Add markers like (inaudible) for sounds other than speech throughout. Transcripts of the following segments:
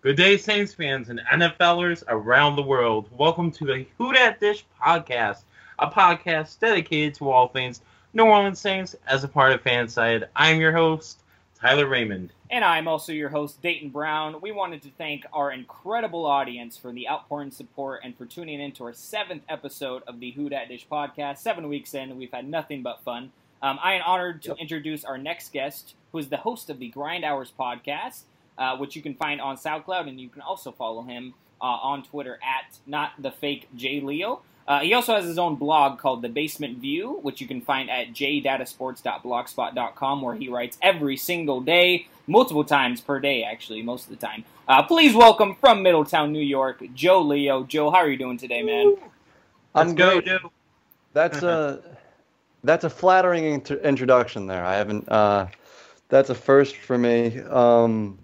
Good day, Saints fans and NFLers around the world. Welcome to the Who Dat Dish podcast, a podcast dedicated to all things New Orleans Saints as a part of Fanside. I'm your host, Tyler Raymond. And I'm also your host, Dayton Brown. We wanted to thank our incredible audience for the outpouring support and for tuning in to our seventh episode of the Who Dat Dish podcast. Seven weeks in, we've had nothing but fun. Um, I am honored to introduce our next guest, who is the host of the Grind Hours podcast, uh, which you can find on SoundCloud, and you can also follow him uh, on Twitter at not the fake J Leo. Uh, he also has his own blog called The Basement View, which you can find at jdatasports.blogspot.com, where he writes every single day, multiple times per day, actually, most of the time. Uh, please welcome from Middletown, New York, Joe Leo. Joe, how are you doing today, man? I'm go. Joe. That's a (laughs) that's a flattering inter- introduction there. I haven't. Uh, that's a first for me. Um,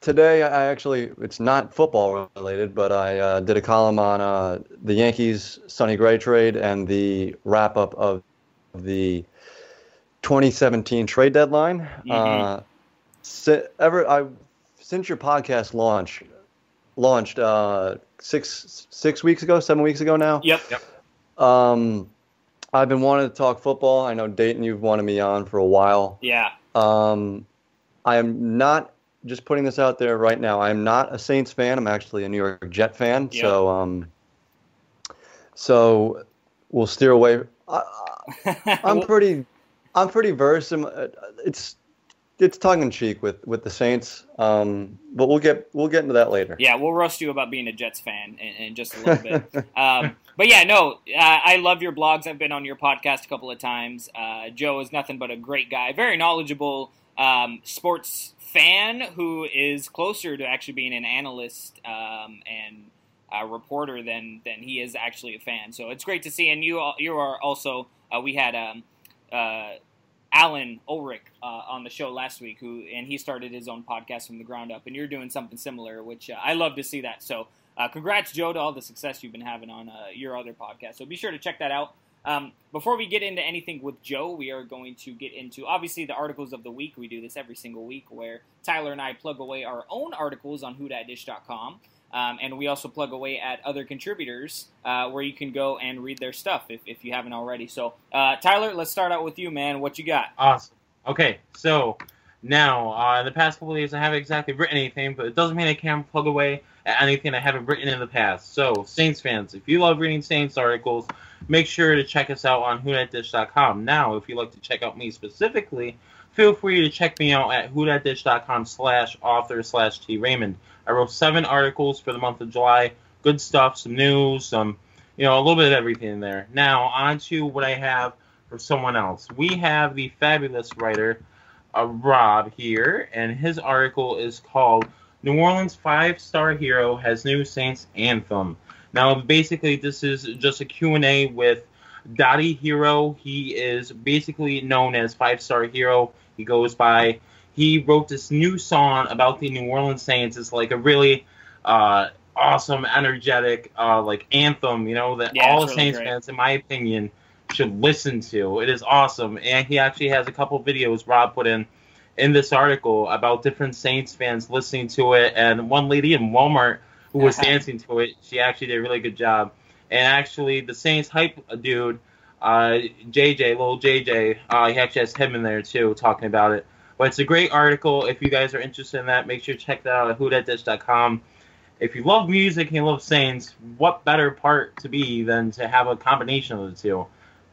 today, I actually it's not football related, but I uh, did a column on uh, the Yankees Sonny Gray trade and the wrap up of the 2017 trade deadline. Uh, si- ever I since your podcast launch launched uh, six six weeks ago, seven weeks ago now. Yep. Yep. Um, I've been wanting to talk football. I know Dayton, you've wanted me on for a while. Yeah. Um, I am not just putting this out there right now. I'm not a Saints fan. I'm actually a New York Jet fan. Yeah. So, um, so we'll steer away. I, (laughs) I'm pretty, I'm pretty versed. in- uh, It's, it's tongue in cheek with with the Saints. Um, but we'll get we'll get into that later. Yeah, we'll roast you about being a Jets fan in, in just a little bit. (laughs) um, but yeah, no, uh, I love your blogs. I've been on your podcast a couple of times. Uh, Joe is nothing but a great guy, very knowledgeable um, sports fan who is closer to actually being an analyst um, and a reporter than than he is actually a fan. So it's great to see. And you you are also uh, we had. Um, uh, Alan Ulrich uh, on the show last week, who and he started his own podcast from the ground up, and you're doing something similar, which uh, I love to see that. So, uh, congrats, Joe, to all the success you've been having on uh, your other podcast. So be sure to check that out. Um, before we get into anything with Joe, we are going to get into obviously the articles of the week. We do this every single week, where Tyler and I plug away our own articles on WhoDatDish.com. Um, and we also plug away at other contributors uh, where you can go and read their stuff if, if you haven't already. So, uh, Tyler, let's start out with you, man. What you got? Awesome. Okay, so now, uh, in the past couple of days, I haven't exactly written anything, but it doesn't mean I can't plug away at anything I haven't written in the past. So, Saints fans, if you love reading Saints articles, make sure to check us out on WhoDatDish.com. Now, if you'd like to check out me specifically, feel free to check me out at WhoDatDish.com slash author slash T Raymond. I wrote seven articles for the month of July. Good stuff, some news, some, you know, a little bit of everything in there. Now, on to what I have for someone else. We have the fabulous writer, uh, Rob, here, and his article is called New Orleans Five Star Hero Has New Saints Anthem. Now, basically, this is just a Q&A with Dottie Hero. He is basically known as Five Star Hero. He goes by. He wrote this new song about the New Orleans Saints. It's like a really uh, awesome, energetic, uh, like anthem. You know that Yeah, all the really Saints great. fans, in my opinion, should listen to. It is awesome, and he actually has a couple videos Rob put in in this article about different Saints fans listening to it, and one lady in Walmart who was Uh-huh. dancing to it. She actually did a really good job, and actually the Saints hype dude, uh, JJ, little JJ, uh, he actually has him in there too talking about it. But it's a great article. If you guys are interested in that, make sure to check that out at whodatdish.com. If you love music and you love Saints, what better part to be than to have a combination of the two?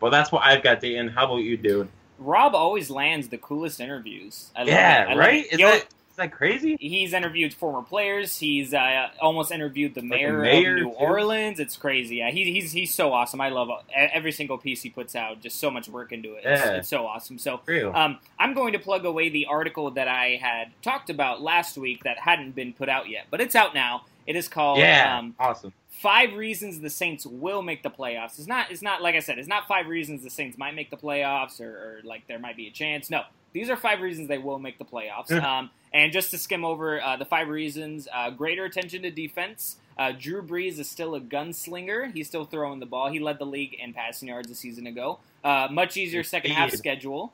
Well, that's what I've got, Dayton. How about you, dude? Rob always lands the coolest interviews. I Yeah, right? Is Yo, that, is that crazy? He's interviewed former players. He's uh, almost interviewed the the mayor, mayor, of New too. Orleans. It's crazy. Yeah, he, he's he's so awesome. I love every single piece he puts out. Just so much work into it. It's, Yeah. it's so awesome. So um, I'm going to plug away the article that I had talked about last week that hadn't been put out yet, but it's out now. It is called yeah, um, awesome. Five Reasons the Saints Will Make the Playoffs. It's not. It's not like I said. It's not five reasons the Saints might make the playoffs or, or like there might be a chance. No, these are five reasons they will make the playoffs. Um, and just to skim over uh, the five reasons: uh, greater attention to defense. Uh, Drew Brees is still a gunslinger. He's still throwing the ball. He led the league in passing yards a season ago. Uh, much easier second half schedule.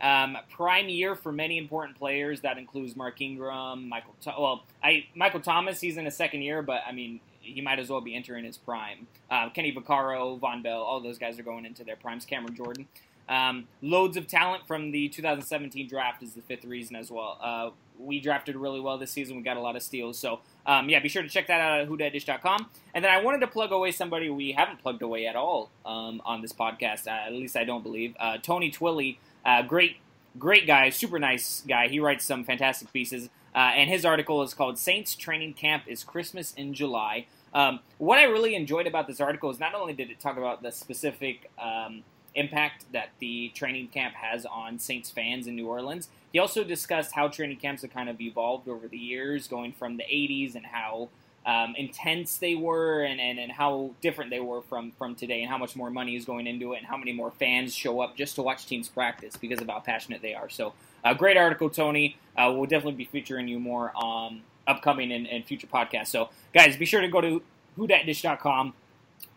Um, prime year for many important players. That includes Mark Ingram, Michael. Well, I Michael Thomas. He's in his second year, but I mean, he might as well be entering his prime. Uh, Kenny Vaccaro, Vonn Bell, all those guys are going into their primes. Cameron Jordan. Um, loads of talent from the 2017 draft is the fifth reason as well. Uh, we drafted really well this season. We got a lot of steals. So, um, yeah, be sure to check that out at whodatdish.com. And then I wanted to plug away somebody we haven't plugged away at all um, on this podcast. Uh, at least I don't believe. Uh, Tony Twilly, uh, great, great guy, super nice guy. He writes some fantastic pieces. Uh, and his article is called Saints Training Camp is Christmas in July. Um, what I really enjoyed about this article is not only did it talk about the specific um, impact that the training camp has on Saints fans in New Orleans, he also discussed how training camps have kind of evolved over the years, going from the 80s and how um, intense they were and, and, and how different they were from, from today and how much more money is going into it and how many more fans show up just to watch teams practice because of how passionate they are. So, a uh, great article, Tony. Uh, we'll definitely be featuring you more um, upcoming and, and future podcasts. So, guys, be sure to go to whodatdish.com.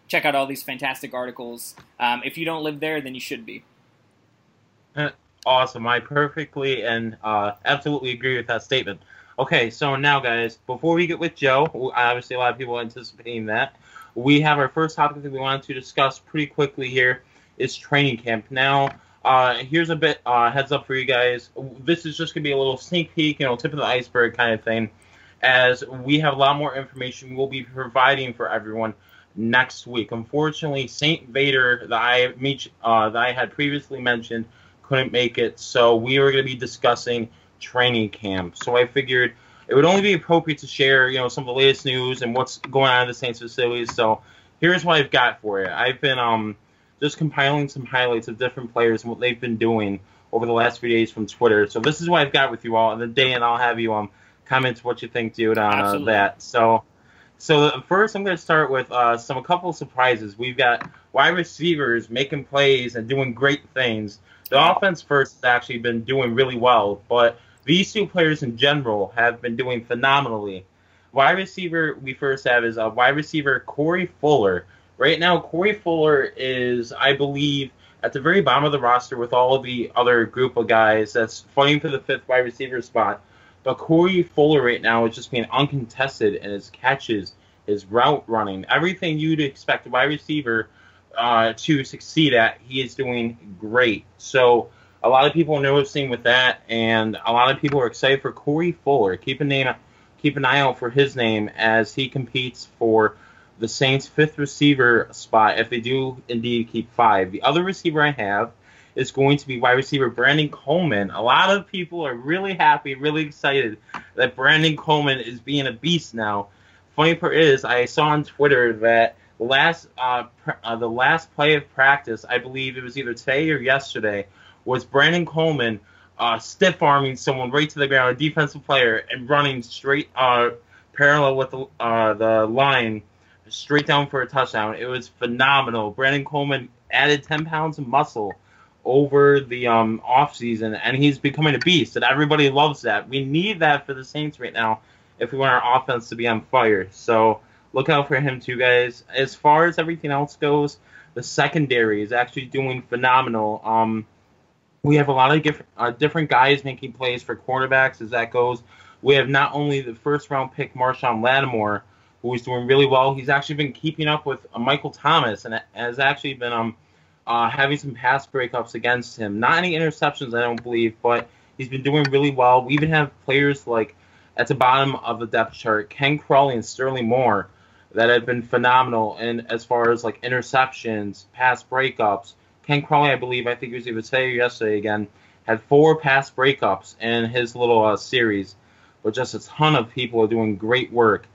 Check out all these fantastic articles. Um, if you don't live there, then you should be. Uh, awesome. I perfectly and uh, absolutely agree with that statement. Okay, so now, guys, before we get with Joe, obviously a lot of people anticipating that, we have our first topic that we wanted to discuss pretty quickly here is training camp. Now, uh, here's a bit uh, heads up for you guys. This is just gonna be a little sneak peek, you know, tip of the iceberg kind of thing, as we have a lot more information we'll be providing for everyone next week. Unfortunately, Saint Vader that I uh, that I had previously mentioned couldn't make it, so we were going to be discussing training camp. So I figured it would only be appropriate to share, you know, some of the latest news and what's going on in the Saints facilities. So here's what I've got for you. I've been um just compiling some highlights of different players and what they've been doing over the last few days from Twitter. So this is what I've got with you all. And then Dan, I'll have you um comment what you think, dude, on uh, that. So. So first, I'm going to start with uh, some a couple surprises. We've got wide receivers making plays and doing great things. The offense first has actually been doing really well, but these two players in general have been doing phenomenally. Wide receiver we first have is a uh, wide receiver Corey Fuller. Right now, Corey Fuller is, I believe, at the very bottom of the roster with all of the other group of guys that's fighting for the fifth wide receiver spot. But Corey Fuller right now is just being uncontested in his catches, his route running, everything you'd expect a wide receiver uh, to succeed at, he is doing great. So a lot of people are noticing with that, and a lot of people are excited for Corey Fuller. Keep a name, keep an eye out for his name as he competes for the Saints' fifth receiver spot. If they do indeed keep five, the other receiver I have is going to be wide receiver Brandon Coleman. A lot of people are really happy, really excited that Brandon Coleman is being a beast now. Funny part is, I saw on Twitter that last uh, pr- uh, the last play of practice, I believe it was either today or yesterday, was Brandon Coleman uh, stiff arming someone right to the ground, a defensive player, and running straight uh, parallel with the uh, the line, straight down for a touchdown. It was phenomenal. Brandon Coleman added 10 pounds of muscle over the um, off season, and he's becoming a beast, and everybody loves that. We need that for the Saints right now if we want our offense to be on fire. So look out for him too, guys. As far as everything else goes, the secondary is actually doing phenomenal. Um, we have a lot of different uh, different guys making plays for quarterbacks as that goes. We have not only the first round pick Marshon Lattimore, who is doing really well. He's actually been keeping up with uh, Michael Thomas and has actually been um uh, having some pass breakups against him. Not any interceptions, I don't believe, but he's been doing really well. We even have players like at the bottom of the depth chart, Ken Crawley and Sterling Moore, that have been phenomenal And as far as like interceptions, pass breakups. Ken Crawley, I believe, I think it was today or yesterday again, had four pass breakups in his little uh, series. But just a ton of people are doing great work.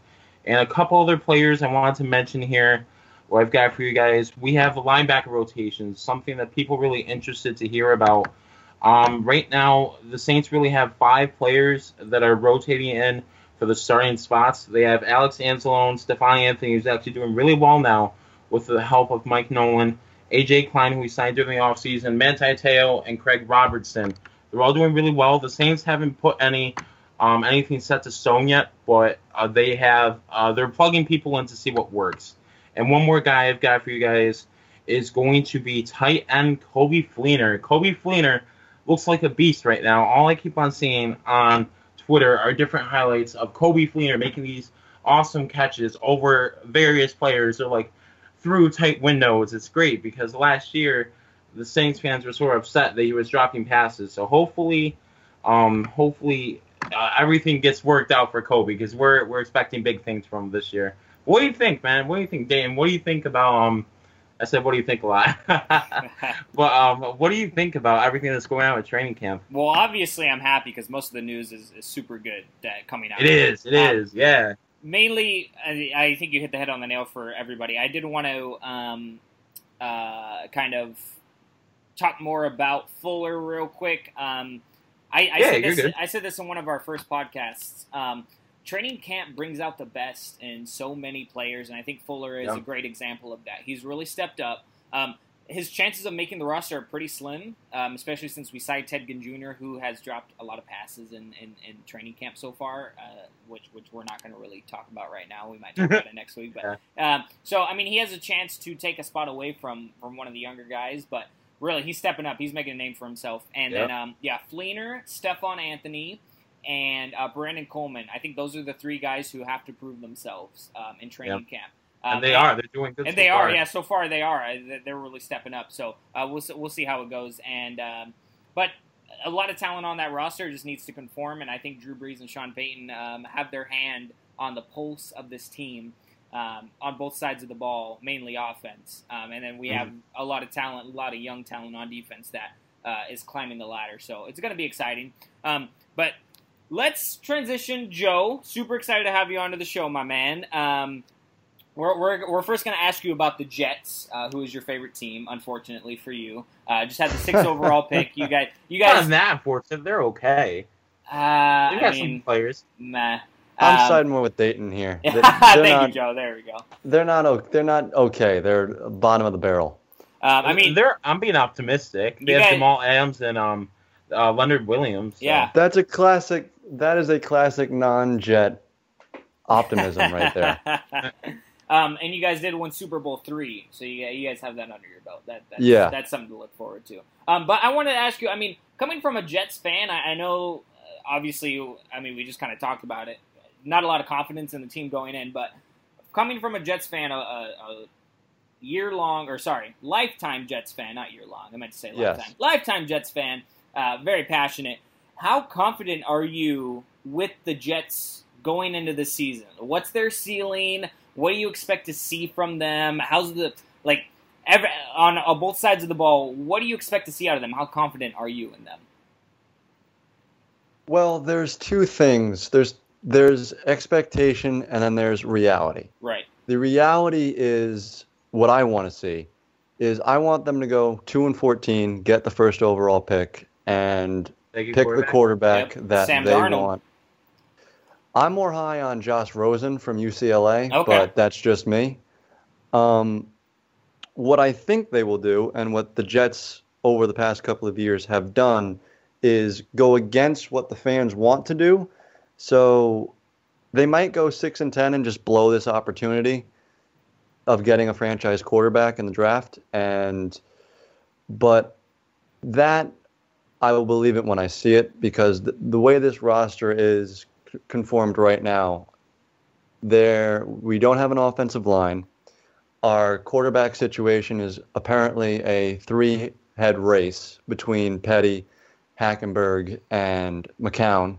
And a couple other players I wanted to mention here. What I've got for you guys, we have linebacker rotations, something that people really interested to hear about. Um, right now, the Saints really have five players that are rotating in for the starting spots. They have Alex Anzalone, Stephone Anthony, who's actually doing really well now with the help of Mike Nolan, AJ Klein, who we signed during the offseason, Manti Te'o, and Craig Robertson. They're all doing really well. The Saints haven't put any um, anything set to stone yet, but uh, they have uh, they're plugging people in to see what works. And one more guy I've got for you guys is going to be tight end Coby Fleener. Coby Fleener looks like a beast right now. All I keep on seeing on Twitter are different highlights of Coby Fleener making these awesome catches over various players or like through tight windows. It's great because last year the Saints fans were sort of upset that he was dropping passes. So hopefully, um, hopefully uh, everything gets worked out for Coby because we're we're expecting big things from him this year. What do you think, man? What do you think, Dan? What do you think about um? I said, what do you think a lot? (laughs) but um, what do you think about everything that's going on with training camp? Well, obviously, I'm happy because most of the news is, is super good that coming out. It is. It um, is. Yeah. Mainly, I, I, think you hit the head on the nail for everybody. I did want to um, uh, kind of talk more about Fuller real quick. Um, I, I, yeah, said you're this, good. I said this in one of our first podcasts. Um, training camp brings out the best in so many players, and I think Fuller is Yeah. a great example of that. He's really stepped up. Um, his chances of making the roster are pretty slim, um, especially since we signed Ted Ginn Jr., who has dropped a lot of passes in, in, in training camp so far, uh, which which we're not going to really talk about right now. We might talk about it (laughs) next week, but um, so I mean, he has a chance to take a spot away from from one of the younger guys, but really, he's stepping up. He's making a name for himself. And Yep. then, um, yeah, Fleener, Stephone Anthony, and uh, Brandon Coleman. I think those are the three guys who have to prove themselves um, in training camp. Um, and they are. They're doing good. and so they far. are, yeah. So far, they are. Uh, they- They're really stepping up. So uh, we'll see- we'll see how it goes. And um, but a lot of talent on that roster just needs to conform. And I think Drew Brees and Sean Payton um, have their hand on the pulse of this team um, on both sides of the ball, mainly offense. Um, and then we have a lot of talent, a lot of young talent on defense that uh, is climbing the ladder. So it's going to be exciting. Um, but let's transition, Joe. Super excited to have you onto the show, my man. Um, we're, we're, we're first going to ask you about the Jets, uh, who is your favorite team, unfortunately for you. Uh, just had the sixth (laughs) overall pick. You guys, you Not guys, that unfortunate. They're okay. uh, They I got mean, some players. meh. I'm Um, siding more with Dayton here. (laughs) They- Thank They're not, you, Joe. There we go. they're not. o- They're not okay. They're bottom of the barrel. Um, I mean, they're. I'm being optimistic. They You have guys- Jamal Adams and um, uh, Leonard Williams. so- Yeah. That's a classic. That is a classic non-jet optimism right there. (laughs) um, and you guys did win Super Bowl three, so you, you guys have that under your belt. That, that's, Yeah. that's something to look forward to. Um, but I wanted to ask you. I mean, coming from a Jets fan, I, I know uh, obviously. I mean, we just kind of talked about it. Not a lot of confidence in the team going in, but coming from a Jets fan, a, a, a year long or sorry, lifetime Jets fan, not year long. I meant to say Yes. lifetime. Lifetime Jets fan, uh, very passionate. How confident are you with the Jets going into the season? What's their ceiling? What do you expect to see from them? How's the like every, on, on both sides of the ball? What do you expect to see out of them? How confident are you in them? Well, there's two things. There's there's expectation and then there's reality. Right. The reality is what I want to see is I want them to go 2 and 14, get the first overall pick and Thank you, pick the quarterback Yep. that Sam they Darnold. want. I'm more high on Josh Rosen from UCLA, Okay. but that's just me. Um, what I think they will do, and what the Jets over the past couple of years have done, is go against what the fans want to do. So they might go six and ten and just blow this opportunity of getting a franchise quarterback in the draft. And but that I will believe it when I see it because the, the way this roster is c- conformed right now, there we don't have an offensive line. Our quarterback situation is apparently a three-head race between Petty, Hackenberg, and McCown.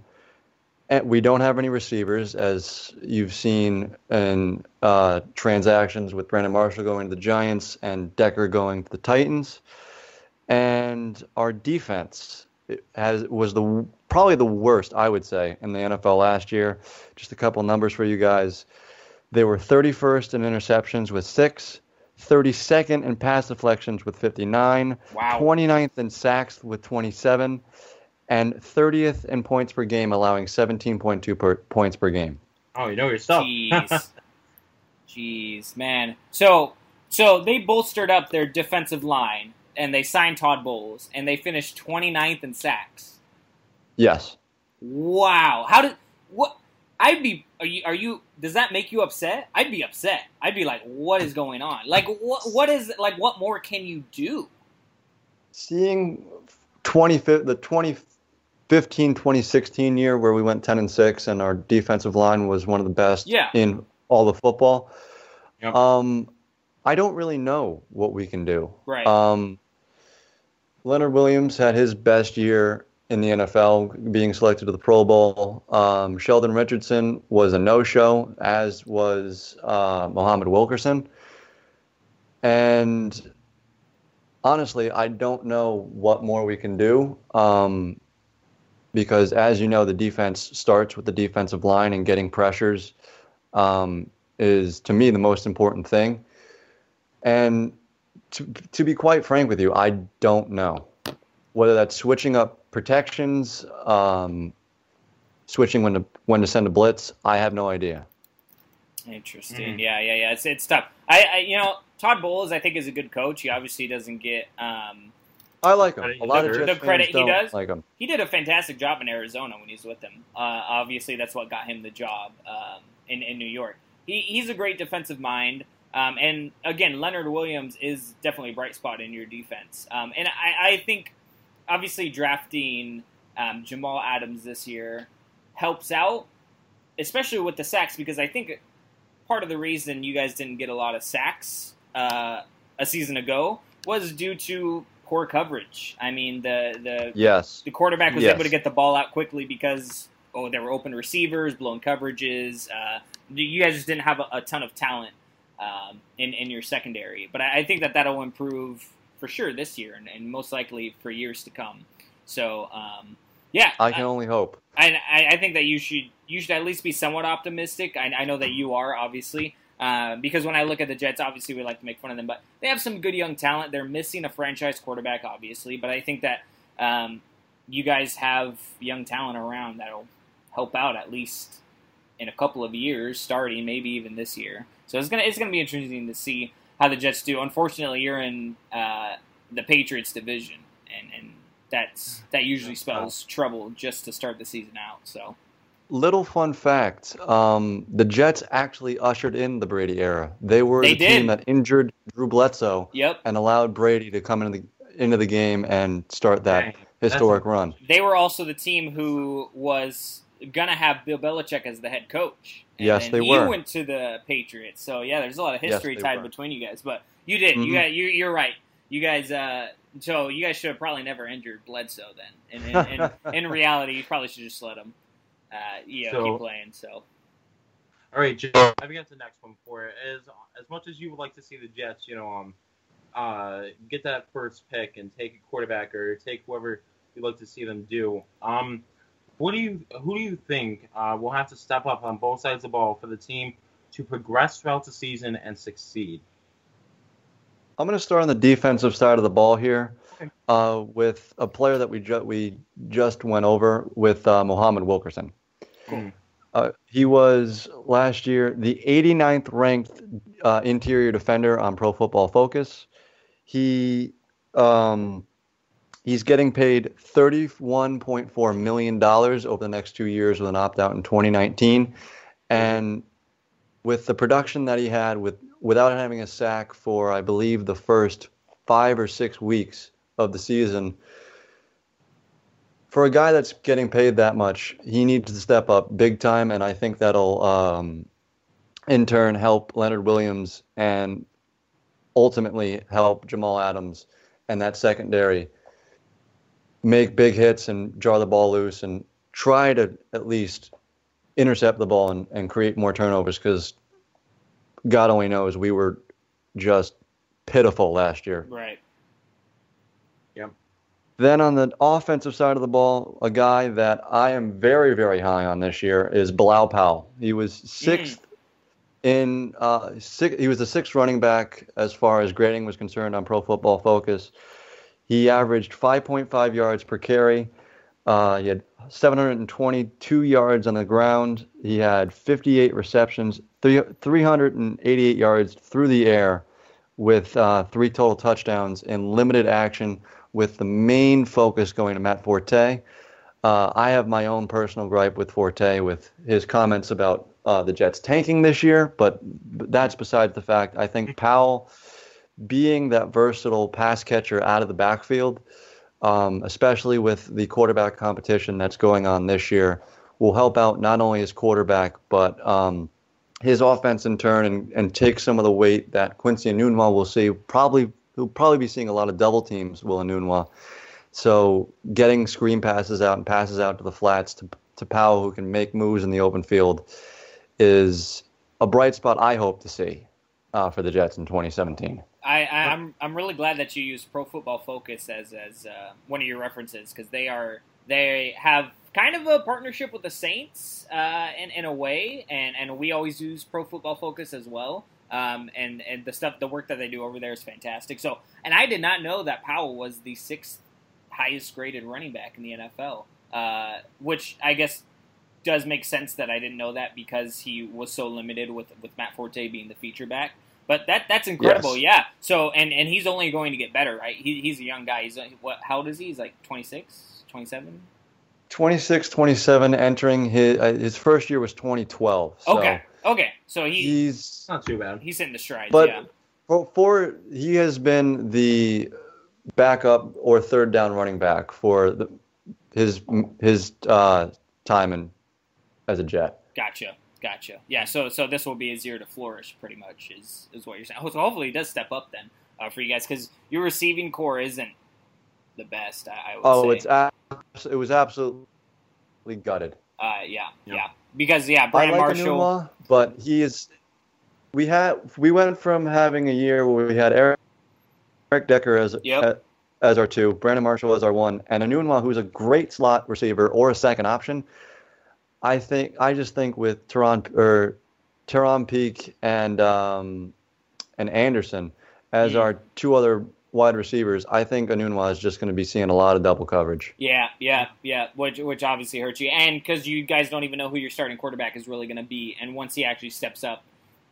And we don't have any receivers, as you've seen in uh, transactions with Brandon Marshall going to the Giants and Decker going to the Titans and our defense has was the probably the worst I would say in the NFL last year. Just a couple numbers for you guys. They were 31st in interceptions with 6, 32nd in pass deflections with 59, Wow. 29th in sacks with 27, and 30th in points per game allowing 17.2 per, points per game. Oh, you know your stuff. Jeez. (laughs) Jeez, man. So so they bolstered up their defensive line and they signed Todd Bowles and they finished 29th in sacks. Yes. Wow. How did what I'd be are you are you does that make you upset? I'd be upset. I'd be like what is going on? Like what what is like what more can you do? seeing 20 the 2015 2016 year where we went 10 and 6 and our defensive line was one of the best Yeah. in all the football. Yep. Um, I don't really know what we can do. Right. Um, Leonard Williams had his best year in the NFL, being selected to the Pro Bowl. Um, Sheldon Richardson was a no-show, as was uh, Muhammad Wilkerson. And honestly, I don't know what more we can do. Um, because as you know, the defense starts with the defensive line and getting pressures um, is to me the most important thing. And to, to be quite frank with you, I don't know whether that's switching up protections, um, switching when to when to send a blitz. I have no idea. Interesting. Mhm. Yeah, yeah, yeah. It's it's tough. I, I you know Todd Bowles I think is a good coach. He obviously doesn't get um, I like him. A lot of. Jets The credit he does? like him. he did a fantastic job in Arizona when he was with them. Uh, obviously, that's what got him the job um, in in New York. He, he's a great defensive mind, um, and again, Leonard Williams is definitely a bright spot in your defense. Um, and I, I think, obviously, drafting um, Jamal Adams this year helps out, especially with the sacks, because I think part of the reason you guys didn't get a lot of sacks uh, a season ago was due to poor coverage. I mean, the the Yes. the quarterback was Yes. able to get the ball out quickly because oh there were open receivers, blown coverages. Uh, you guys just didn't have a, a ton of talent um, in in your secondary, but I, I think that that'll improve for sure this year and, and most likely for years to come. So um, yeah, I can only hope. I, I, I think that you should you should at least be somewhat optimistic. I, I know that you are, obviously, uh, because when I look at the Jets, obviously we like to make fun of them, but they have some good young talent. They're missing a franchise quarterback, obviously, but I think that um, you guys have young talent around that'll help out at least in a couple of years, starting maybe even this year. So it's gonna it's gonna be interesting to see how the Jets do. Unfortunately, you're in uh, the Patriots division, and, and that's that usually spells trouble just to start the season out. So Little fun fact: um, the Jets actually ushered in the Brady era. They were They the team that injured Drew Bledsoe yep, and allowed Brady to come into the into the game and start that Dang, historic run. they were also the team who was gonna have Bill Belichick as the head coach. And Yes, then they you were. went to the Patriots, so yeah, there's a lot of history they tied were. between you guys. But you did. You Mhm. got. You, you're right. You guys. Uh, so you guys should have probably never injured Bledsoe then. And in, in, (laughs) in reality, you probably should just let him. Uh, you know, So- keep playing. So All right, Joe. I've got the next one for it. As as much as you would like to see the Jets, you know, um, uh, get that first pick and take a quarterback or take whoever you'd like to see them do. Um, what do you who do you think uh, will have to step up on both sides of the ball for the team to progress throughout the season and succeed? I'm going to start on the defensive side of the ball here Okay. uh, with a player that we ju- we just went over with uh, Muhammad Wilkerson. Cool. Uh, he was last year the 89th ranked uh, interior defender on Pro Football Focus. He um, he's getting paid 31.4 million dollars over the next two years with an opt out in 2019, and with the production that he had with without having a sack for I believe the first five or six weeks of the season. For a guy that's getting paid that much, he needs to step up big time, and I think that'll, um, in turn, help Leonard Williams and ultimately help Jamal Adams and that secondary make big hits and draw the ball loose and try to at least intercept the ball and, and create more turnovers because God only knows we were just pitiful last year. right. Yep. Then on the offensive side of the ball, a guy that I am very, very high on this year is Bilal Powell. He was sixth in uh, six, he was the sixth running back as far as grading was concerned on Pro Football Focus. He averaged 5.5 yards per carry. Uh, he had 722 yards on the ground. He had 58 receptions, 388 yards through the air, with uh, three total touchdowns in limited action with the main focus going to Matt Forte. Uh, I have my own personal gripe with Forte with his comments about uh, the Jets tanking this year, but that's besides the fact. I think (laughs) Powell, being that versatile pass catcher out of the backfield, um, especially with the quarterback competition that's going on this year, will help out not only his quarterback but um, his offense in turn, and, and take some of the weight that Quincy Enunwa will see. Probably he'll probably be seeing a lot of double teams. Will Enunwa. So getting screen passes out and passes out to the flats to to Powell, who can make moves in the open field, is a bright spot I hope to see uh, for the Jets in 2017. I, I, am I'm really glad that you use Pro Football Focus as as uh, one of your references because they are they have kind of a partnership with the Saints uh, in in a way, and and we always use Pro Football Focus as well. Um, and and the stuff, the work that they do over there is fantastic. So, and I did not know that Powell was the sixth highest graded running back in the NFL, uh, which I guess does make sense that I didn't know that because he was so limited with with Matt Forte being the feature back. But that that's incredible, Yes. yeah. So and and he's only going to get better, right? He, he's a young guy. He's uh, what? How old is he? He's like 26, 27? 26, 27, entering his uh, his first year was 2012. So Okay, okay. So he he's Not too bad. he's in the strides. but yeah, for, for he has been the backup or third down running back for the, his his uh, time in as a Jet. gotcha, gotcha. Yeah. So so this will be his year to flourish, pretty much, is is what you're saying. So hopefully he does step up then uh, for you guys because your receiving core isn't the best. I, I would Oh, say. it's abs- it was absolutely gutted. uh, yeah, Yeah. yeah, Because yeah, I Brandon like Marshall. Enunwa, but he is. We had we went from having a year where we had Eric, Eric Decker as Yep. as our two, Brandon Marshall as our one, and Enunwa, who's a great slot receiver or a second option. I think I just think with Charone or Charone Peake and um, and Anderson as Mhm. our two other wide receivers, I think Enunwa is just going to be seeing a lot of double coverage. Yeah, yeah, yeah. Which which obviously hurts you, and because you guys don't even know who your starting quarterback is really going to be, and once he actually steps up,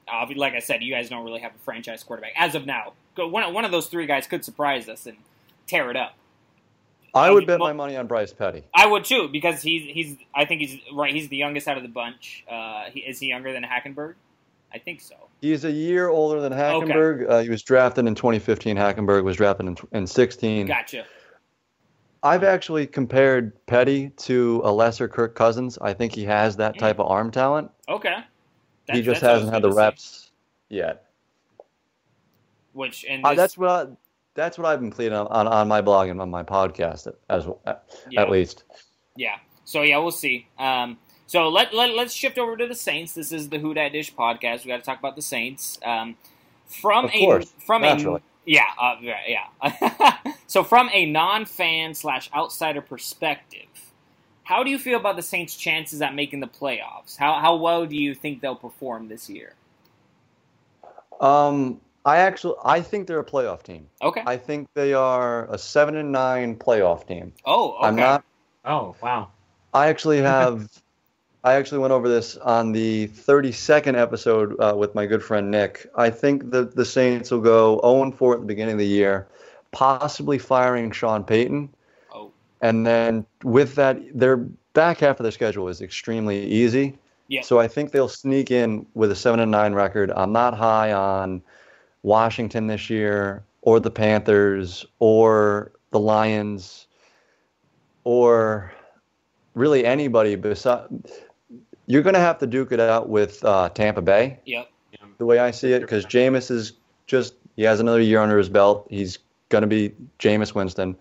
uh, like I said, you guys don't really have a franchise quarterback as of now. One one of those three guys could surprise us and tear it up. I Uh, would bet my money on Bryce Petty. I would too because he's he's I think he's right. He's the youngest out of the bunch. Uh, he, is he younger than Hackenberg? I think so. He's a year older than Hackenberg. Uh, he was drafted in 2015. Hackenberg was drafted in, in 16. Gotcha. I've actually compared Petty to a lesser Kirk Cousins. I think he has that type of arm talent. Okay. he just hasn't had the see. reps yet. Which and Uh, that's what I, that's what I've been pleading on, on, on my blog and on my podcast as at, yeah. at least. Yeah. So yeah, we'll see. Um, so let, let let's shift over to the Saints. This is the Who Dat Dish podcast. We got to talk about the Saints. Um, from Of a course, from naturally. a yeah uh, yeah yeah. (laughs) so from a non-fan slash outsider perspective, how do you feel about the Saints' chances at making the playoffs? How how well do you think they'll perform this year? Um, I actually I think they're a playoff team. Okay. I think they are a seven and nine playoff team. oh, okay. I'm not Oh wow. I actually have. I actually went over this on the 32nd episode uh, with my good friend Nick. I think the the Saints will go 0 4 at the beginning of the year, possibly firing Sean Payton, Oh, and then with that, their back half of their schedule is extremely easy. Yeah. So I think they'll sneak in with a seven and nine record. I'm not high on Washington this year, or the Panthers, or the Lions, or really anybody besides. You're going to have to duke it out with uh, Tampa Bay, yep. the way I see it, because Jameis is just he has another year under his belt. He's going to be Jameis Winston,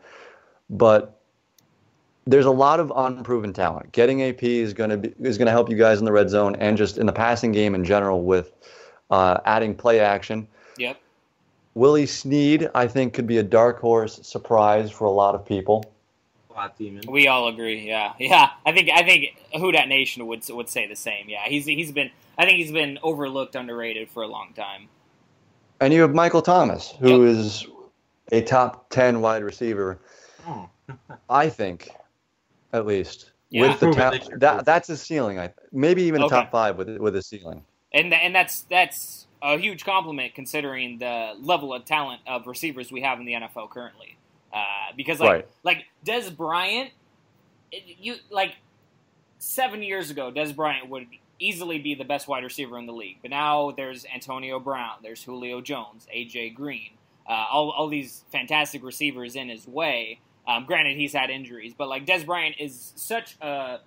but there's a lot of unproven talent. Getting AP is going to be is going to help you guys in the red zone and just in the passing game in general with uh, adding play action. Yep. Willie Snead, I think, could be a dark horse surprise for a lot of people. Plot demon. We all agree. Yeah, (laughs) yeah. I think I think Who Dat Nation would would say the same. Yeah, he's he's been I think he's been overlooked, underrated for a long time. And you have Michael Thomas, who is a top 10 wide receiver, Oh. (laughs) I think, at least. Yeah. With the Prove it ta- that, that's his ceiling. I maybe even Okay. top five with with his ceiling. and and that's that's a huge compliment considering the level of talent of receivers we have in the NFL currently. Uh, because like Right. like Dez Bryant, you like seven years ago, Dez Bryant would easily be the best wide receiver in the league. But now there's Antonio Brown, there's Julio Jones, AJ Green, uh, all all these fantastic receivers in his way. Um, granted, he's had injuries, but like Dez Bryant is such a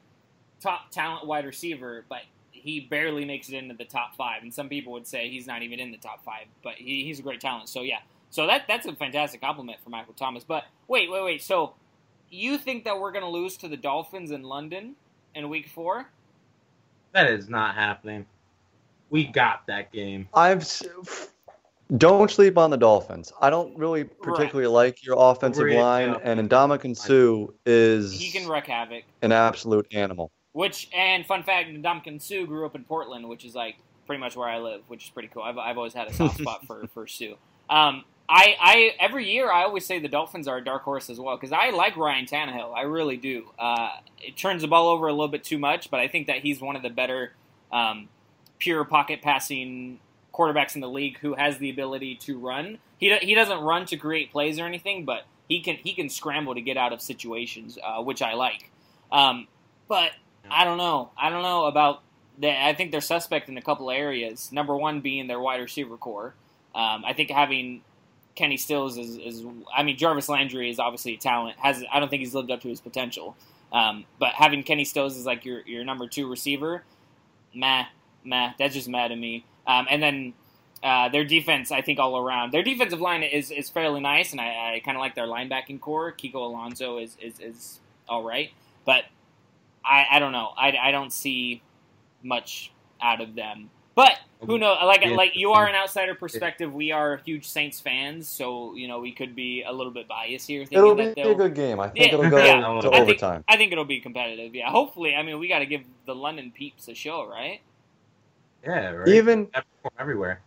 top talent wide receiver, but he barely makes it into the top five. And some people would say he's not even in the top five, but he, he's a great talent. So yeah, so that that's a fantastic compliment for Michael Thomas. But wait, wait, wait. So you think that we're going to lose to the Dolphins in London in Week Four? That is not happening. We got that game. I've don't sleep on the Dolphins. I don't really particularly like your offensive Agreed, line, yeah. and Ndamukong Suh is He can wreak havoc. an absolute animal. Which and fun fact, Ndamukong Suh grew up in Portland, which is like pretty much where I live, which is pretty cool. I've, I've always had a soft spot for (laughs) for Suh. Um, I, I every year I always say the Dolphins are a dark horse as well because I like Ryan Tannehill, I really do. Uh, it turns the ball over a little bit too much, but I think that he's one of the better um, pure pocket passing quarterbacks in the league who has the ability to run. He he doesn't run to create plays or anything, but he can he can scramble to get out of situations, uh, which I like. Um, but I don't know. I don't know about that. I think they're suspect in a couple areas. Number one being their wide receiver core. Um, I think having Kenny Stills is, is, I mean, Jarvis Landry is obviously a talent. Has I don't think he's lived up to his potential. Um, but having Kenny Stills as like your your number two receiver, meh, meh. That's just mad to me. Um, and then uh, their defense, I think all around, their defensive line is, is fairly nice, and I, I kind of like their linebacking core. Kiko Alonso is is, is all right, but I, I don't know. I, I don't see much out of them. But who um, knows? Like like you are an outsider perspective. We are huge Saints fans, so you know we could be a little bit biased here. Thinking It'll be that a good game. I think Yeah, it'll go yeah, to I I think, overtime. I think it'll be competitive. Yeah, hopefully. I mean, we got to give the London peeps a show, right? Yeah, right. Even everywhere.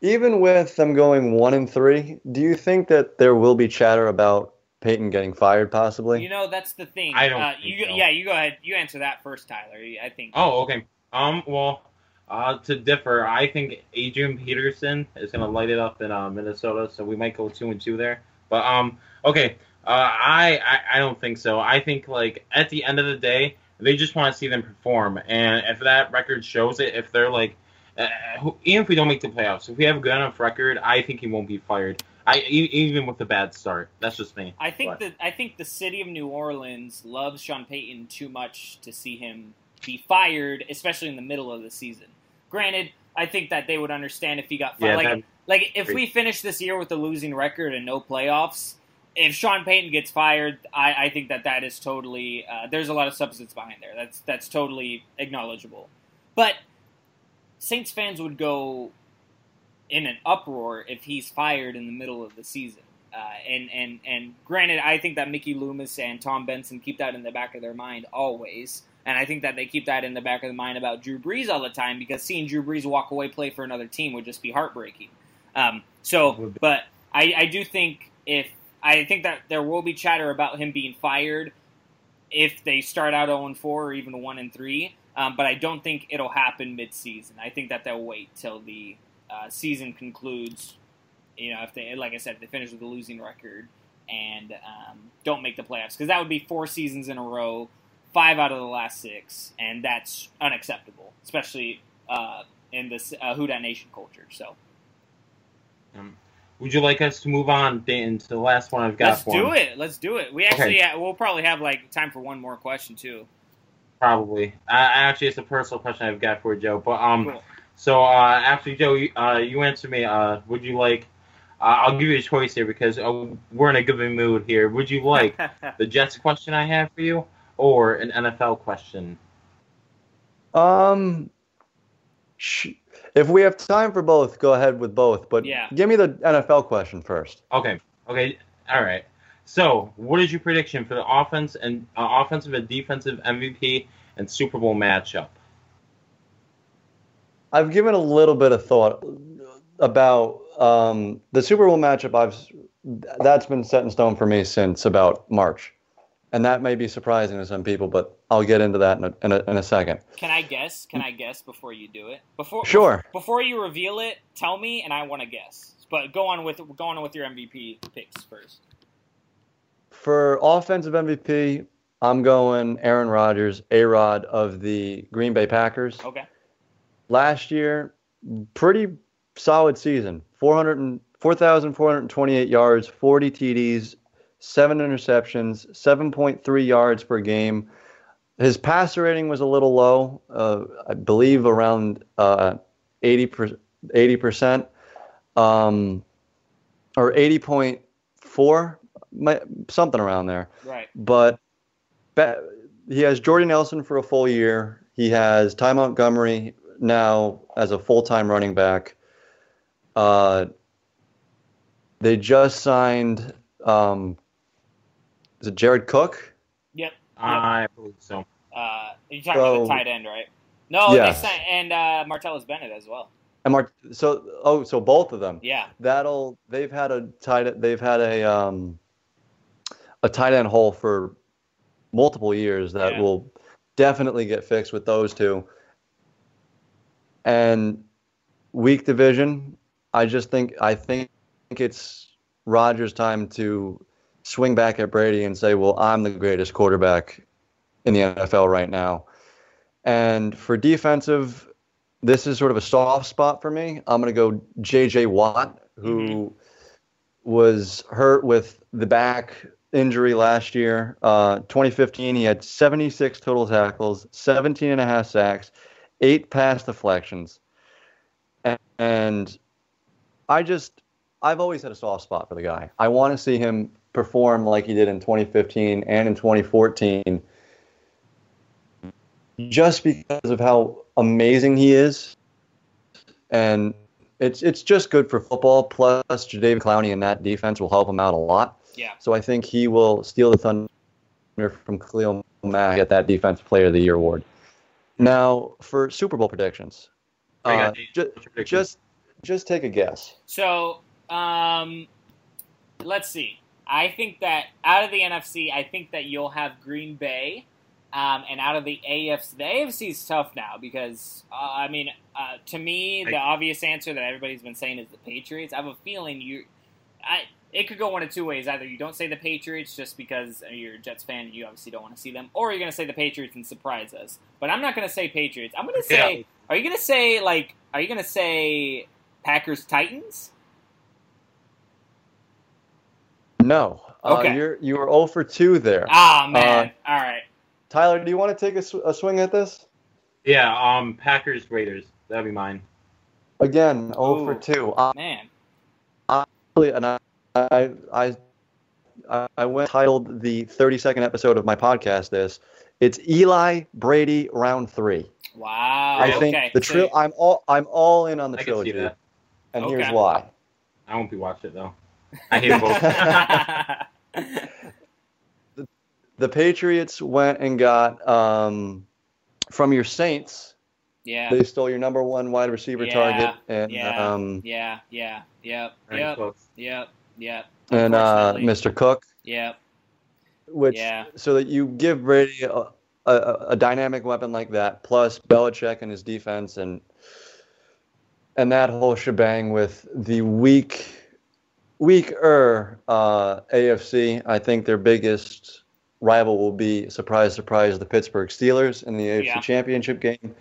even with them going one and three, do you think that there will be chatter about Payton getting fired possibly? You know, that's the thing. I don't Uh, think you, so. Yeah, you go ahead. You answer that first, Tyler. I think. Oh, okay. Um, well, uh, to differ, I think Adrian Peterson is gonna light it up in uh, Minnesota, so we might go two and two there. But um, okay. Uh, I, I I don't think so. I think like at the end of the day, they just want to see them perform, and if that record shows it, if they're like, uh, even if we don't make the playoffs, if we have a good enough record, I think he won't be fired. I even with a bad start. That's just me. I think that I think the city of New Orleans loves Sean Payton too much to see him be fired, especially in the middle of the season. Granted, I think that they would understand if he got fired. Yeah, like, that- like if we finish this year with a losing record and no playoffs, if Sean Payton gets fired, I, I think that that is totally uh, there's a lot of substance behind there. That's that's totally acknowledgeable. But Saints fans would go in an uproar if he's fired in the middle of the season. Uh, and and and granted, I think that Mickey Loomis and Tom Benson keep that in the back of their mind always, and I think that they keep that in the back of the mind about Drew Brees all the time because seeing Drew Brees walk away play for another team would just be heartbreaking. Um, so, but I, I do think if I think that there will be chatter about him being fired if they start out 0 4 or even 1 and 3. Um, but I don't think it'll happen mid-season. I think that they'll wait till the uh, season concludes. You know, if they, like I said, if they finish with a losing record and um, don't make the playoffs, because that would be four seasons in a row, five out of the last six, and that's unacceptable, especially uh, in this uh, Who Dat Nation culture. So Um, would you like us to move on, Dayton, to the last one I've got let's do him? it. Let's do it. We actually, yeah, we'll probably have like time for one more question too. Probably. Uh, actually, it's a personal question I've got for Joe. But um, Cool. So uh, actually, Joe, you, uh, you answer me. Uh, would you like? Uh, I'll give you a choice here because uh, we're in a good mood here. Would you like (laughs) the Jets question I have for you, or an NFL question? Um, sh- if we have time for both, go ahead with both. But Yeah. give me the NFL question first. Okay. Okay. All right. So, what is your prediction for the offense and uh, offensive and defensive MVP and Super Bowl matchup? I've given a little bit of thought about um, the Super Bowl matchup. I've that's been set in stone for me since about March, and that may be surprising to some people, but I'll get into that in a, in a, in a second. Can I guess? Can I guess before you do it? Before Sure. Before you reveal it, tell me, and I want to guess. But go on with go on with your MVP picks first. For offensive MVP, I'm going Aaron Rodgers, A Rod of the Green Bay Packers. Okay. Last year, pretty solid season 400 and- 4,428 yards, 40 TDs, seven interceptions, 7.3 yards per game. His passer rating was a little low, uh, I believe around uh, 80 percent, um, or 80.4, something around there. Right. But he has Jordy Nelson for a full year. He has Ty Montgomery now as a full time running back. Uh, they just signed. Um, is it Jared Cook? Yep. I believe so. Uh, you're talking so, about the tight end, right? No, yes. they signed, and uh, Martellus Bennett as well. And Mar- so oh, so both of them. Yeah. That'll they've had a tight they've had a um a tight end hole for multiple years that yeah. will definitely get fixed with those two. And weak division, I just think I think it's Rodgers' time to swing back at Brady and say, "Well, I'm the greatest quarterback in the NFL right now." And for defensive, this is sort of a soft spot for me. I'm going to go J.J. Watt, who mm-hmm. was hurt with the back injury last year. Uh, 2015, he had 76 total tackles, 17 and a half sacks, eight pass deflections. And I just, I've always had a soft spot for the guy. I want to see him perform like he did in 2015 and in 2014 just because of how amazing he is. And it's it's just good for football. Plus, Jadeveon Clowney and that defense will help him out a lot. Yeah. So I think he will steal the thunder from Khalil Mack at that Defensive Player of the Year award. Now for Super Bowl predictions, uh, just, just just take a guess. So um, let's see. I think that out of the NFC, I think that you'll have Green Bay. Um, and out of the AFC, the AFC is tough now because uh, I mean, uh, to me, the obvious answer that everybody's been saying is the Patriots. I have a feeling you, I it could go one of two ways. Either you don't say the Patriots just because you're a Jets fan and you obviously don't want to see them, or you're going to say the Patriots and surprise us. But I'm not going to say Patriots. I'm going to say, yeah. are you going to say like, are you going to say Packers Titans? No. Uh, okay. Uh, you're you were 0 for 2 there. Ah man. Uh, All right. Tyler, do you want to take a, sw- a swing at this? Yeah. Um. Packers Raiders. That'd be mine. Again, 0 Ooh, for 2. Uh, man. And I, I I I went titled the 30 second episode of my podcast this. It's Eli Brady round three. Wow. I think okay. the tri- I'm all I'm all in on the I trilogy. And okay. here's why. I won't be watching it though. I hate both. (laughs) the, the Patriots went and got um, from your Saints. Yeah. They stole your number one wide receiver yeah. target and yeah. um, yeah, yeah, yep, yep, yep. Yeah. And uh, Mr. Cook. Yeah. Which yeah. so that you give Brady a, a, a, dynamic weapon like that, plus Belichick and his defense, and and that whole shebang with the weak, weaker uh, AFC. I think their biggest rival will be surprise, surprise, the Pittsburgh Steelers in the AFC yeah. Championship game.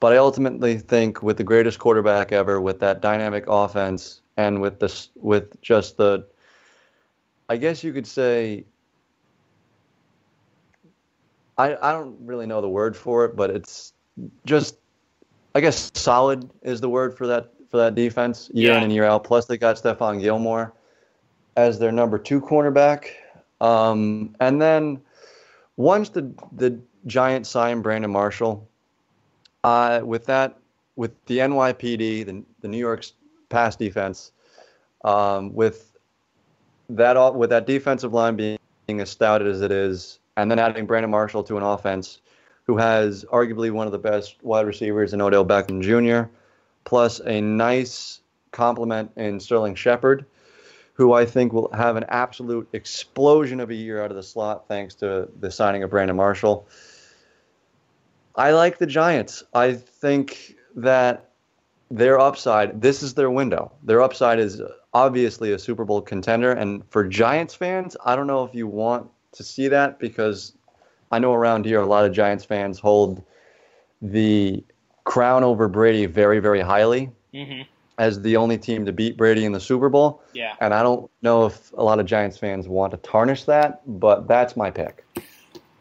But I ultimately think with the greatest quarterback ever, with that dynamic offense, and with this with just the I guess you could say I I don't really know the word for it, but it's just I guess solid is the word for that for that defense year yeah. in and year out. Plus they got Stephon Gilmore as their number two cornerback. Um, and then once the the Giants signed Brandon Marshall, uh, with that with the NYPD, the the New York's pass defense. Um, with that all, with that defensive line being, being as stout as it is, and then adding Brandon Marshall to an offense who has arguably one of the best wide receivers in Odell Beckham Jr., plus a nice complement in Sterling Shepard, who I think will have an absolute explosion of a year out of the slot thanks to the signing of Brandon Marshall. I like the Giants. I think that their upside, this is their window. Their upside is obviously a Super Bowl contender. And for Giants fans, I don't know if you want to see that because I know around here a lot of Giants fans hold the crown over Brady very, very highly. Mm-hmm. as the only team to beat Brady in the Super Bowl. Yeah. And I don't know if a lot of Giants fans want to tarnish that, but that's my pick.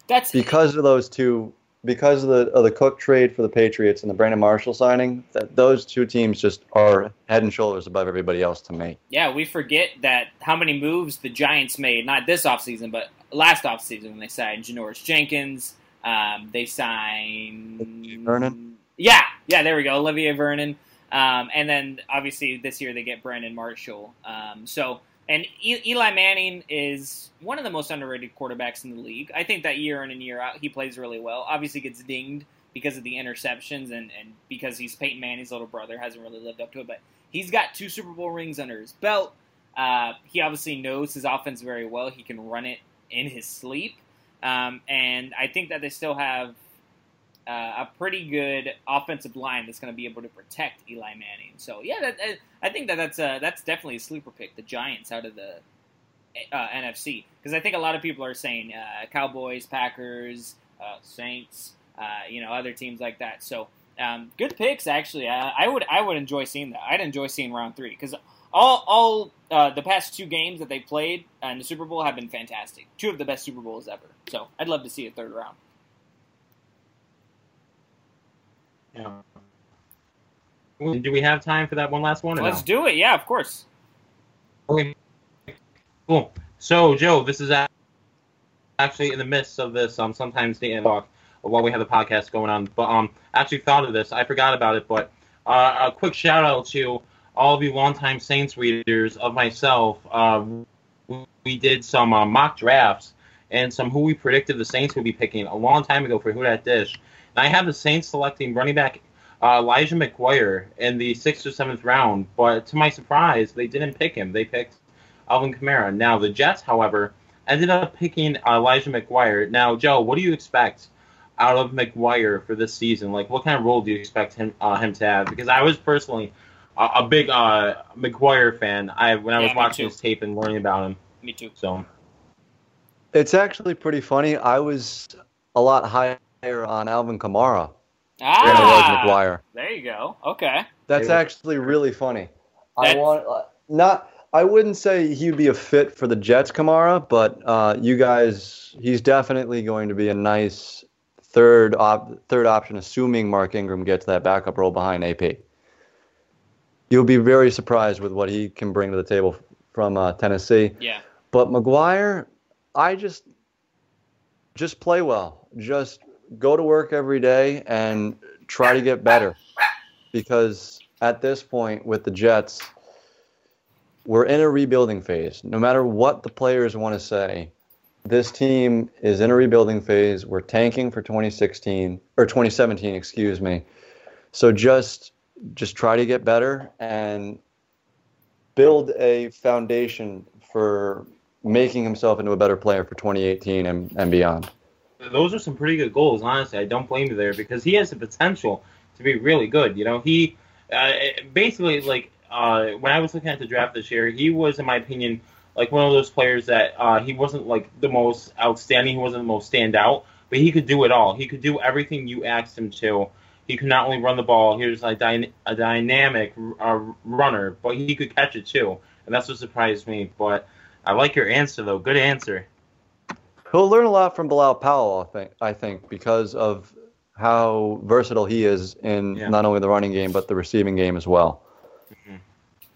That's Because of those two, because of the of the Cook trade for the Patriots and the Brandon Marshall signing, that those two teams just are head and shoulders above everybody else to me. yeah, we forget that how many moves the Giants made, not this offseason, but last offseason when they signed Janoris Jenkins. Um, they signed Vernon? Yeah, yeah, there we go, Olivier Vernon. Um, and then obviously this year they get Brandon Marshall. Um, so and Eli Manning is one of the most underrated quarterbacks in the league. I think that year in and year out he plays really well. Obviously gets dinged because of the interceptions and, and because he's Peyton Manning's little brother hasn't really lived up to it. But he's got two Super Bowl rings under his belt. Uh, he obviously knows his offense very well. He can run it in his sleep. Um, and I think that they still have uh, a pretty good offensive line that's going to be able to protect Eli Manning. So yeah, that, I think that that's uh, that's definitely a sleeper pick. The Giants out of the uh, NFC because I think a lot of people are saying uh, Cowboys, Packers, uh, Saints, uh, you know, other teams like that. So um, good picks actually. Uh, I would I would enjoy seeing that. I'd enjoy seeing round three because all all the past two games that they played in the Super Bowl have been fantastic. Two of the best Super Bowls ever. So I'd love to see a third round. Yeah. Do we have time for that one last one? Let's no? do it. Yeah, of course. Okay. Cool. So, Joe, this is actually in the midst of this. Um, sometimes the talk while we have the podcast going on, but um, actually thought of this. I forgot about it, but uh, a quick shout out to all of you longtime Saints readers of myself. Uh, we- we did some uh, mock drafts and some who we predicted the Saints would be picking a long time ago for Who Dat Dish. And I have the Saints selecting running back uh, Elijah McGuire in the sixth or seventh round, but to my surprise, they didn't pick him. They picked Alvin Kamara. Now, the Jets, however, ended up picking Elijah McGuire. Now, Joe, what do you expect out of McGuire for this season? Like, what kind of role do you expect him uh, him to have? Because I was personally a, a big uh, McGuire fan. I when I was me watching too. his tape and learning about him. Me too. So, It's actually pretty funny. I was a lot higher on Alvin Kamara than I Ah, McGuire. there you go. Okay. That's Yeah. actually really funny. I want uh, not. I wouldn't say he'd be a fit for the Jets, Kamara, but uh, you guys, he's definitely going to be a nice third op- third option, assuming Mark Ingram gets that backup role behind AP. You'll be very surprised with what he can bring to the table from uh, Tennessee. Yeah. But McGuire, I just just play well. Just go to work every day and try to get better. Because at this point with the Jets, we're in a rebuilding phase. No matter what the players want to say, this team is in a rebuilding phase. We're tanking for 2016 or 2017, excuse me. So just just try to get better and build a foundation for making himself into a better player for 2018 and, and beyond. Those are some pretty good goals. Honestly, I don't blame you there because he has the potential to be really good. You know, he uh, basically like uh, when I was looking at the draft this year, he was, in my opinion, like one of those players that uh, he wasn't like the most outstanding. He wasn't the most standout, but he could do it all. He could do everything you asked him to. He could not only run the ball, he was like a dynamic uh, runner, but he could catch it too, and that's what surprised me. But I like your answer though. Good answer. He'll learn a lot from Bilal Powell, I think, I think because of how versatile he is in Yeah. not only the running game but the receiving game as well.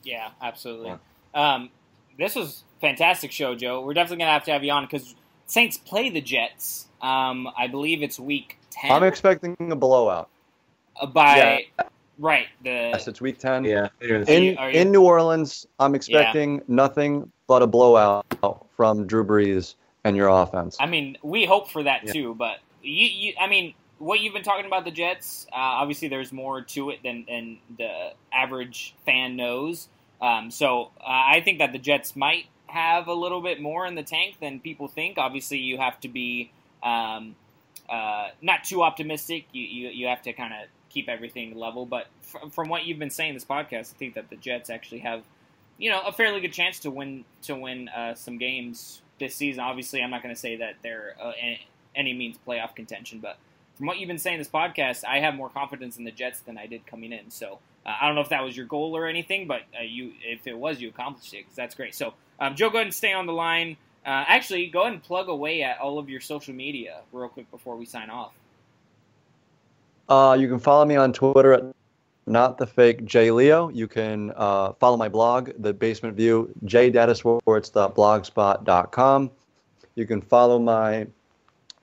Yeah, absolutely. Um, this was fantastic show, Joe. We're definitely gonna have to have you on because Saints play the Jets. Um, I believe it's week 10 I'm expecting a blowout. uh, by right the Yes, it's week 10. Yeah. In, you- you- in New Orleans, I'm expecting nothing but a blowout from Drew Brees and your offense. I mean, we hope for that Yeah. too, but you, you, I mean, what you've been talking about the Jets, uh, obviously there's more to it than, than the average fan knows. Um, so uh, I think that the Jets might have a little bit more in the tank than people think. Obviously, you have to be um, uh, not too optimistic. You, you, you have to kind of keep everything level. But fr- from what you've been saying this podcast, I think that the Jets actually have you know, a fairly good chance to win to win uh, some games this season. Obviously, I'm not going to say that they're uh, any, means playoff contention, but from what you've been saying this podcast, I have more confidence in the Jets than I did coming in. So uh, I don't know if that was your goal or anything, but uh, you, if it was, you accomplished it because that's great. So um, Joe, go ahead and stay on the line. Uh, actually, go ahead and plug away at all of your social media real quick before we sign off. Uh, you can follow me on Twitter at not the fake J Leo. You can uh, follow my blog, The Basement View, jdatasports.blogspot.com. You can follow my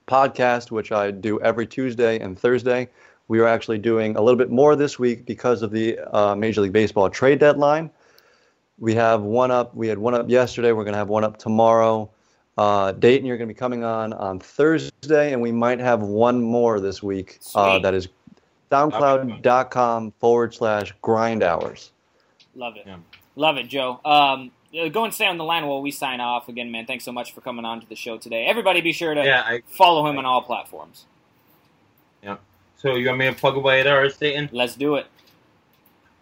podcast, which I do every Tuesday and Thursday. We are actually doing a little bit more this week because of the uh, Major League Baseball trade deadline. We have one up. We had one up yesterday. We're going to have one up tomorrow. Uh, Dayton, you're going to be coming on on Thursday, and we might have one more this week. Uh, that is SoundCloud.com forward slash grind hours. Love it. Yeah. Love it, Joe. Um, go and stay on the line while we sign off. Again, man, thanks so much for coming on to the show today. Everybody be sure to yeah, I, follow him I, on all platforms. Yeah. So you want me to plug away there, Dayton? Let's do it.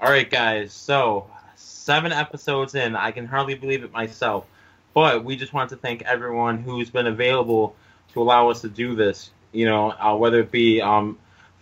All right, guys. So seven episodes in. I can hardly believe it myself. But we just want to thank everyone who's been available to allow us to do this. You know, uh, whether it be um,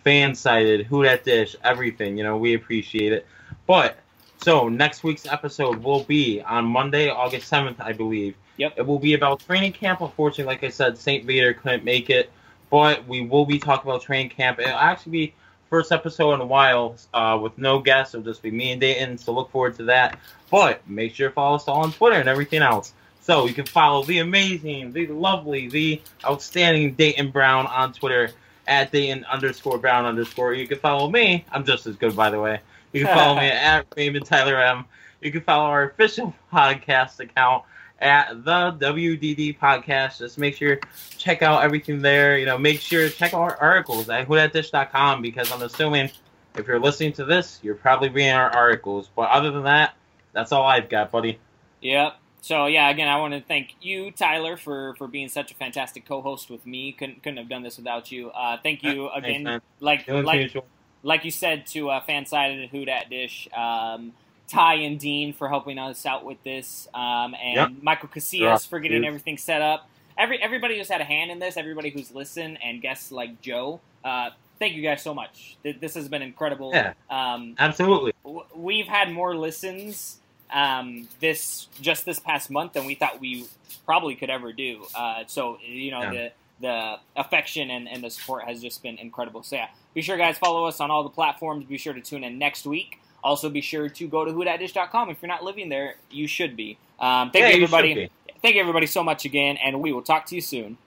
FanSided, Who Dat Dish, everything. You know, we appreciate it. But so next week's episode will be on Monday, August seventh, I believe. Yep. It will be about training camp. Unfortunately, like I said, Saint Vader couldn't make it, but we will be talking about training camp. It'll actually be first episode in a while uh, with no guests. It'll just be me and Dayton. So look forward to that. But make sure to follow us all on Twitter and everything else. So you can follow the amazing, the lovely, the outstanding Dayton Brown on Twitter at Dayton underscore Brown underscore. You can follow me. I'm just as good, by the way. You can follow me (laughs) at Raymond Tyler M. You can follow our official podcast account at the WDD podcast. Just make sure check out everything there. You know, make sure check out our articles at whodatdish.com because I'm assuming if you're listening to this, you're probably reading our articles. But other than that, that's all I've got, buddy. Yep. So yeah, again, I want to thank you, Tyler, for, for being such a fantastic co-host with me. Couldn't couldn't have done this without you. Uh, thank you again. Thanks, like like like you said to uh, Fansided and Who Dat Dish. Um, Ty and Dean for helping us out with this, um, and yep. Michael Casillas for getting dude. everything set up. Every everybody who's had a hand in this, everybody who's listened, and guests like Joe. Uh, thank you guys so much. This has been incredible. Yeah, um, absolutely. We've had more listens um, this just this past month than we thought we probably could ever do. Uh, so you know yeah. the the affection and, and the support has just been incredible. So yeah, be sure guys follow us on all the platforms. Be sure to tune in next week. Also be sure to go to whodatdish.com. If you're not living there, you should be. Um, thank yeah, you everybody. Thank you everybody so much again, and we will talk to you soon.